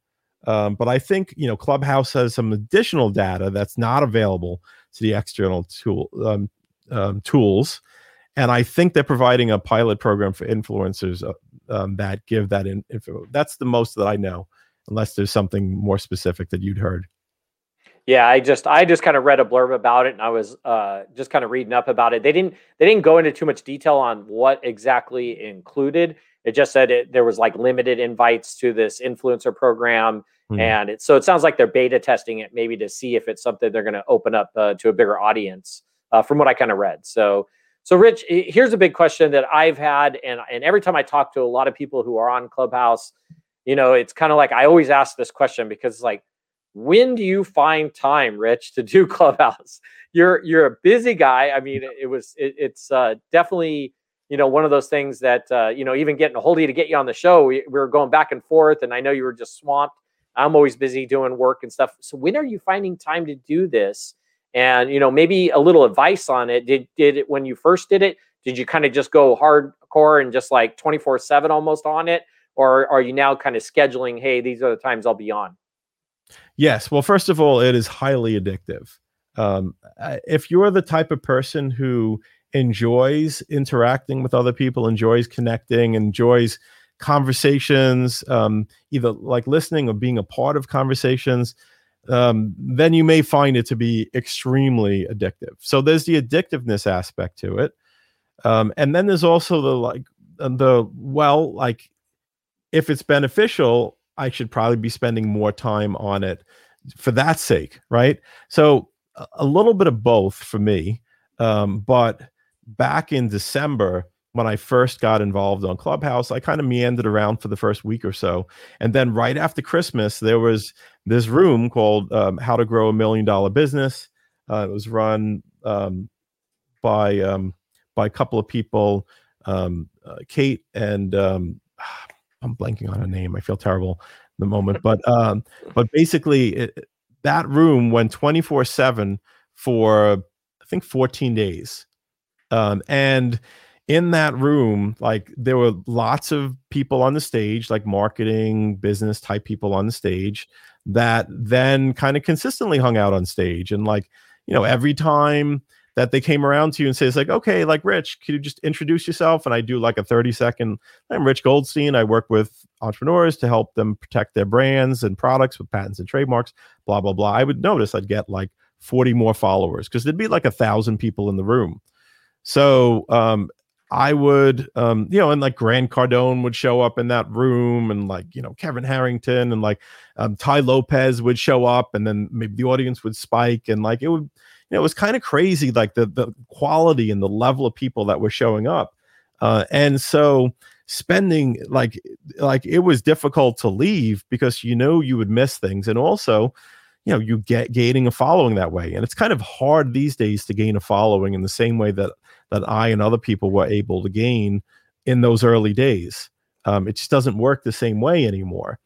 Um, but I think you know Clubhouse has some additional data that's not available to the external tool um, um, tools, and I think they're providing a pilot program for influencers uh, um, that give that in, info. That's the most that I know, unless there's something more specific that you'd heard. Yeah, I just I just kind of read a blurb about it, and I was uh, just kind of reading up about it. They didn't they didn't go into too much detail on what exactly included. It just said it, there was like limited invites to this influencer program, mm-hmm. and it, so it sounds like they're beta testing it maybe to see if it's something they're going to open up uh, to a bigger audience. Uh, from what I kind of read, so so Rich, here's a big question that I've had, and and every time I talk to a lot of people who are on Clubhouse, you know, it's kind of like I always ask this question because it's like when do you find time rich to do [laughs] clubhouse you're you're a busy guy i mean it, was it, it's uh, definitely you know one of those things that uh, you know even getting a hold of you to get you on the show we, we were going back and forth and i know you were just swamped. I'm always busy doing work and stuff. So when are you finding time to do this? And you know maybe a little advice on it. Did did it when you first did it did you kind of just go hardcore and just like 24 7 almost on it? Or are you now kind of scheduling hey these are the times i'll be on Yes. Well, first of all, it is highly addictive. Um, if you're the type of person who enjoys interacting with other people, enjoys connecting, enjoys conversations, um, either like listening or being a part of conversations, um, then you may find it to be extremely addictive. So there's the addictiveness aspect to it. Um, and then there's also the like, the well, like if it's beneficial, I should probably be spending more time on it for that sake, right? So a little bit of both for me. Um, but back in December, when I first got involved on Clubhouse, I kind of meandered around for the first week or so. And then right after Christmas, there was this room called um, How to Grow a Million Dollar Business. Uh, it was run um, by um, by a couple of people, um, uh, Kate and um, [sighs] I'm blanking on a name. I feel terrible the moment, but um, but basically it, that room went 24 seven for I think 14 days, um, and in that room, like there were lots of people on the stage, like marketing, business type people on the stage that then kind of consistently hung out on stage and like you know every time that they came around to you and say, it's like, okay, like Rich, could you just introduce yourself? And I do like a 30 second, I'm Rich Goldstein. I work with entrepreneurs to help them protect their brands and products with patents and trademarks, blah, blah, blah. I would notice I'd get like 40 more followers because there'd be like a thousand people in the room. So um, I would, um, you know, and like Grant Cardone would show up in that room, and like you know Kevin Harrington and like um, Tai Lopez would show up, and then maybe the audience would spike, and like it would, know, it was kind of crazy, like the the quality and the level of people that were showing up, uh, and so spending like like it was difficult to leave because you know you would miss things, and also, you know, you get gaining a following that way, and it's kind of hard these days to gain a following in the same way that that I and other people were able to gain in those early days. Um, it just doesn't work the same way anymore.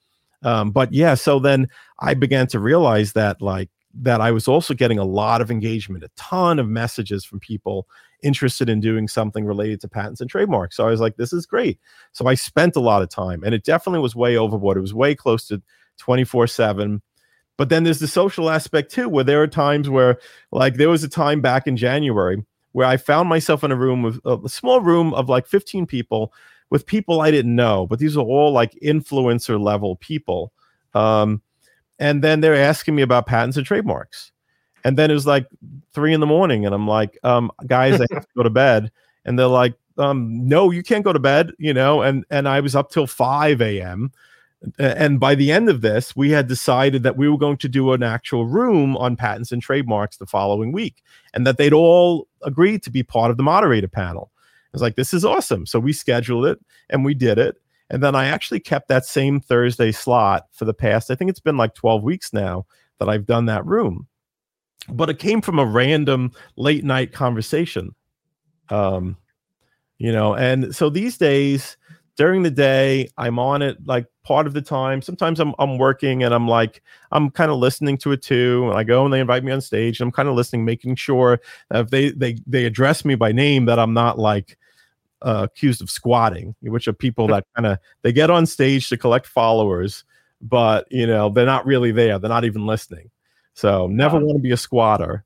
Um, but yeah, so then I began to realize that like that I was also getting a lot of engagement, a ton of messages from people interested in doing something related to patents and trademarks. So I was like, this is great. So I spent a lot of time, and it definitely was way overboard. It was way close to 24 7. But then there's the social aspect too, where there are times where, like, there was a time back in January where I found myself in a room with a small room of like 15 people with people I didn't know, but these are all like influencer level people. Um, and then they're asking me about patents and trademarks. And then it was like three in the morning, and I'm like, um, guys, I have to go to bed. And they're like, um, no, you can't go to bed, you know. And and I was up till 5 a.m. And by the end of this, we had decided that we were going to do an actual room on patents and trademarks the following week, and that they'd all agreed to be part of the moderator panel. I was like, this is awesome. So we scheduled it and we did it. And then I actually kept that same Thursday slot for the past, I think it's been like 12 weeks now that I've done that room. But it came from a random late night conversation. Um, you know, and so these days during the day, I'm on it like part of the time. Sometimes I'm I'm working and I'm like I'm kind of listening to it too. And I go and they invite me on stage. And I'm kind of listening, making sure that if they they they address me by name, that I'm not like uh, accused of squatting, which are people [laughs] that kind of they get on stage to collect followers, but you know they're not really there. They're not even listening. So never Wow. want to be a squatter.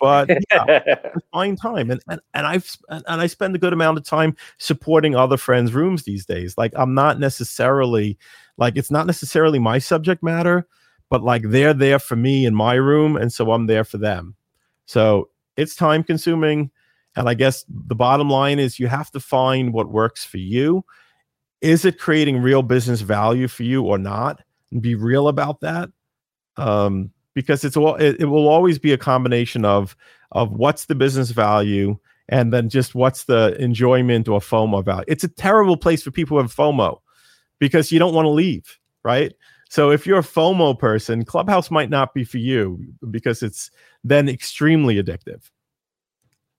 But [laughs] yeah, find time and, and and I've and I spend a good amount of time supporting other friends' rooms these days. Like I'm not necessarily like it's not necessarily my subject matter, but like they're there for me in my room, and so I'm there for them. So it's time consuming. And I guess the bottom line is you have to find what works for you. Is it creating real business value for you or not? And be real about that. Um, because it's all it, it will always be a combination of of what's the business value and then just what's the enjoyment or FOMO value. It's a terrible place for people who have FOMO because you don't want to leave, right? So if you're a FOMO person, Clubhouse might not be for you because it's then extremely addictive.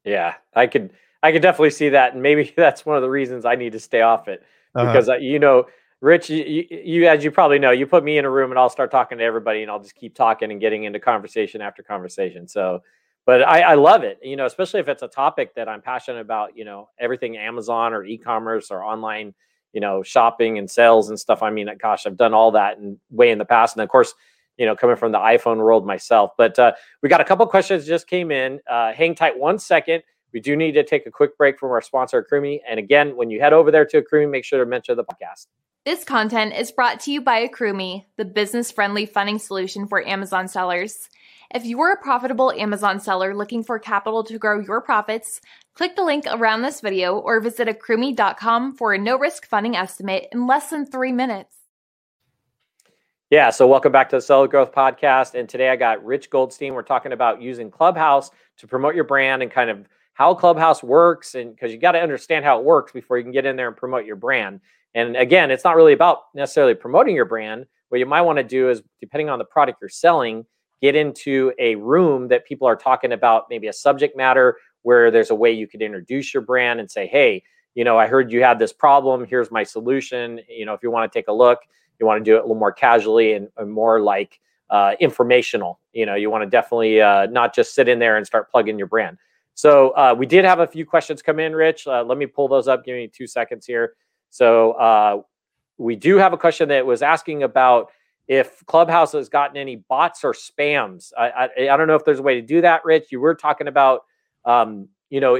Yeah, I could I could definitely see that, and maybe [laughs] that's one of the reasons I need to stay off it Uh-huh. because uh, you know, Rich, you, you, as you probably know, you put me in a room and I'll start talking to everybody, and I'll just keep talking and getting into conversation after conversation. So, but I, I love it, you know, especially if it's a topic that I'm passionate about. You know, everything Amazon or e-commerce or online, you know, shopping and sales and stuff. I mean, gosh, I've done all that and way in the past, and of course. You know, coming from the iPhone world myself, but uh, we got a couple questions just came in. Uh, hang tight one second. We do need to take a quick break from our sponsor, Accrueme. And again, when you head over there to Accrueme, make sure to mention the podcast. This content is brought to you by Accrueme, the business friendly funding solution for Amazon sellers. If you're a profitable Amazon seller looking for capital to grow your profits, click the link around this video or visit accrueme.com for a no risk funding estimate in less than three minutes. Yeah, so welcome back to the Seller Growth Podcast. And today I got Rich Goldstein. We're talking about using Clubhouse to promote your brand and kind of how Clubhouse works. And because you got to understand how it works before you can get in there and promote your brand. And again, it's not really about necessarily promoting your brand. What you might want to do is, depending on the product you're selling, get into a room that people are talking about, maybe a subject matter where there's a way you could introduce your brand and say, hey, you know, I heard you had this problem. Here's my solution. You know, if you want to take a look, you want to do it a little more casually and, and more like uh, informational. You know, you want to definitely uh, not just sit in there and start plugging your brand. So uh, we did have a few questions come in, Rich. Uh, let me pull those up. Give me two seconds here. So uh, we do have a question that was asking about if Clubhouse has gotten any bots or spams. I, I, I don't know if there's a way to do that, Rich. You were talking about, um, you know,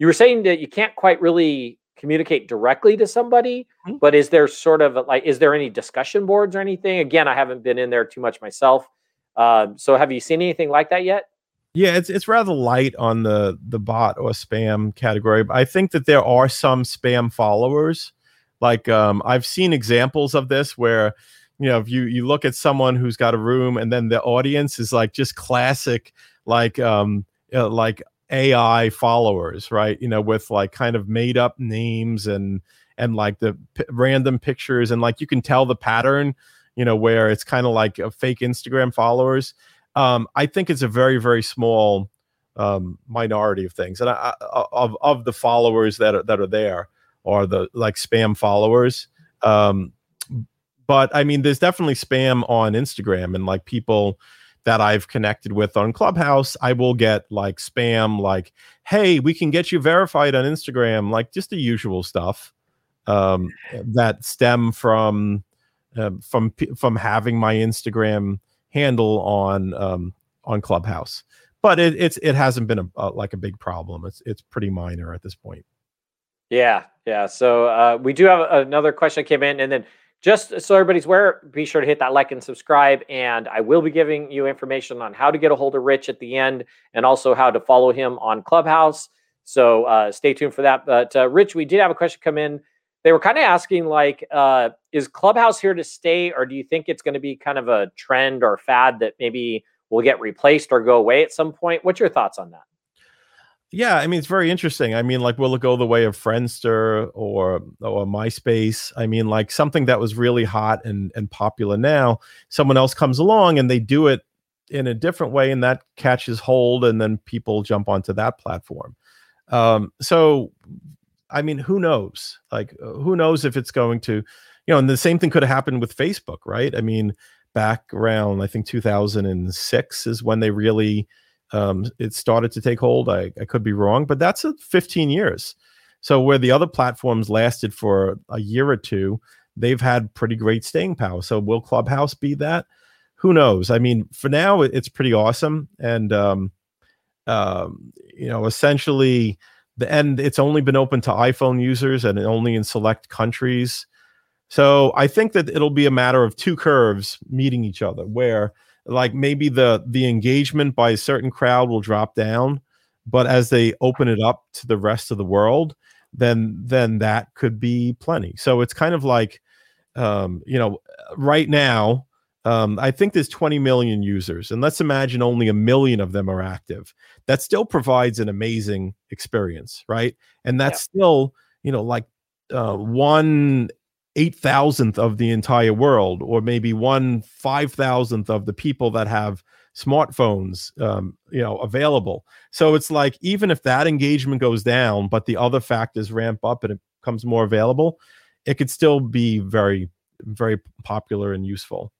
you were saying that you can't quite really communicate directly to somebody, Mhm. but is there sort of like, is there any discussion boards or anything? Again, I haven't been in there too much myself. Um, so have you seen anything like that yet? Yeah, it's it's rather light on the the bot or spam category. But I think that there are some spam followers. Like um, I've seen examples of this where you know if you you look at someone who's got a room and then the audience is like just classic like um uh, like AI followers, right? You know, with like kind of made up names and and like the p- random pictures and like you can tell the pattern, you know, where it's kind of like a fake Instagram followers um, I think it's a very very small um, minority of things, and I, of of the followers that are that are there are the like spam followers. Um, but I mean, there's definitely spam on Instagram, and like people that I've connected with on Clubhouse, I will get like spam, like, "Hey, we can get you verified on Instagram," like just the usual stuff um, that stem from uh, from from having my Instagram handle on um, on Clubhouse. But it, it's it hasn't been a, a like a big problem. It's it's pretty minor at this point. Yeah, yeah. So uh, we do have another question that came in, and then just so everybody's aware, be sure to hit that like and subscribe. And I will be giving you information on how to get a hold of Rich at the end, and also how to follow him on Clubhouse. So uh, stay tuned for that. But uh, Rich, we did have a question come in. They were kind of asking, like, uh, is Clubhouse here to stay, or do you think it's going to be kind of a trend or fad that maybe will get replaced or go away at some point? What's your thoughts on that? Yeah, I mean it's very interesting. I mean, like, will it go the way of Friendster or or MySpace? I mean, like something that was really hot and and popular now, someone else comes along and they do it in a different way, and that catches hold, and then people jump onto that platform. Um, so, I mean, who knows? Like, uh, who knows if it's going to, you know? And the same thing could have happened with Facebook, right? I mean, back around I think 2006 is when they really um, it started to take hold. I, I could be wrong, but that's a 15 years. So where the other platforms lasted for a year or two, they've had pretty great staying power. So will Clubhouse be that? Who knows? I mean, for now, it's pretty awesome, and um, um, you know, essentially, and it's only been open to iPhone users and only in select countries. So I think that it'll be a matter of two curves meeting each other, where like maybe the the engagement by a certain crowd will drop down, but as they open it up to the rest of the world, then then that could be plenty. So it's kind of like, um, you know, right now um, I think there's 20 million users, and let's imagine only a million of them are active. That still provides an amazing experience, right? And that's yeah. still, you know, like uh, one eight thousandth of the entire world, or maybe one five thousandth of the people that have smartphones, um, you know, available. So it's like even if that engagement goes down, but the other factors ramp up and it becomes more available, it could still be very, very popular and useful.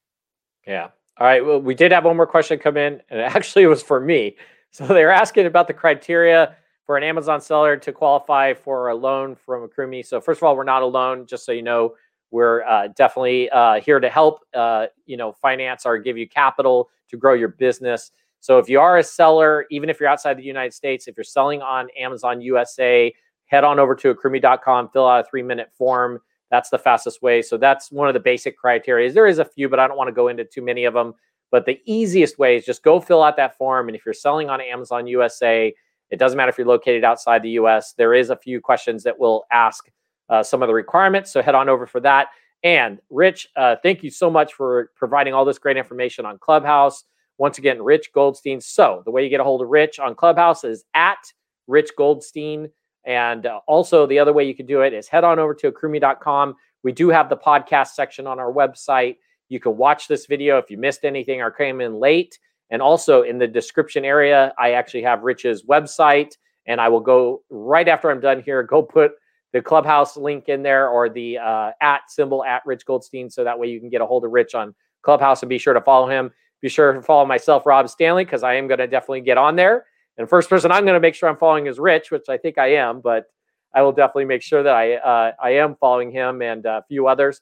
Yeah. All right. Well, we did have one more question come in, and [laughs] actually it was for me. So they're asking about the criteria for an Amazon seller to qualify for a loan from Accrueme. So first of all, we're not alone. Just so you know, we're uh, definitely uh, here to help. Uh, you know, finance or give you capital to grow your business. So if you are a seller, even if you're outside the United States, if you're selling on Amazon USA, head on over to accrueme.com, fill out a three minute form. That's the fastest way. So that's one of the basic criteria. There is a few, but I don't want to go into too many of them. But the easiest way is just go fill out that form. And if you're selling on Amazon USA, it doesn't matter if you're located outside the US, there is a few questions that will ask uh, some of the requirements. So head on over for that. And Rich, uh, thank you so much for providing all this great information on Clubhouse. Once again, Rich Goldstein. So the way you get a hold of Rich on Clubhouse is at Rich Goldstein. And uh, also, the other way you can do it is head on over to accrueme.com. We do have the podcast section on our website. You can watch this video if you missed anything or came in late. And also in the description area, I actually have Rich's website. And I will go right after I'm done here, go put the clubhouse link in there or the uh, at symbol at Rich Goldstein. So that way you can get a hold of Rich on Clubhouse and be sure to follow him. Be sure to follow myself, Rob Stanley, because I am going to definitely get on there. And first person I'm going to make sure I'm following is Rich, which I think I am, but I will definitely make sure that I uh, I am following him and a few others.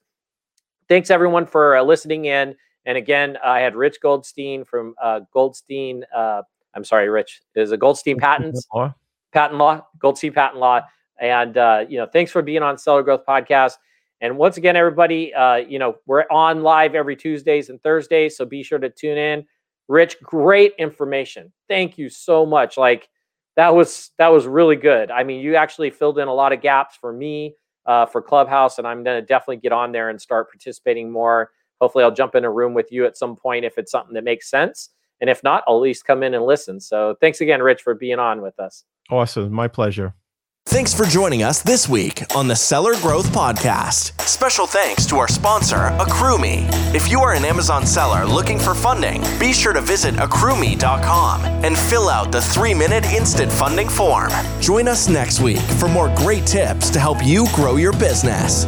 Thanks everyone for uh, listening in. And again, I had Rich Goldstein from uh, Goldstein. Uh, I'm sorry, Rich is a Goldstein Patents law. Patent Law, Goldstein Patent Law. And uh, you know, thanks for being on Seller Growth Podcast. And once again, everybody, uh, you know, we're on live every Tuesdays and Thursdays, so be sure to tune in. Rich, great information. Thank you so much. Like that was that was really good. I mean, you actually filled in a lot of gaps for me uh, for Clubhouse, and I'm to definitely get on there and start participating more. Hopefully, I'll jump in a room with you at some point if it's something that makes sense. And if not, I'll at least come in and listen. So thanks again, Rich, for being on with us. Awesome. My pleasure. Thanks for joining us this week on the Seller Growth Podcast. Special thanks to our sponsor, Accrueme. If you are an Amazon seller looking for funding, be sure to visit accrueme.com and fill out the three minute instant funding form. Join us next week for more great tips to help you grow your business.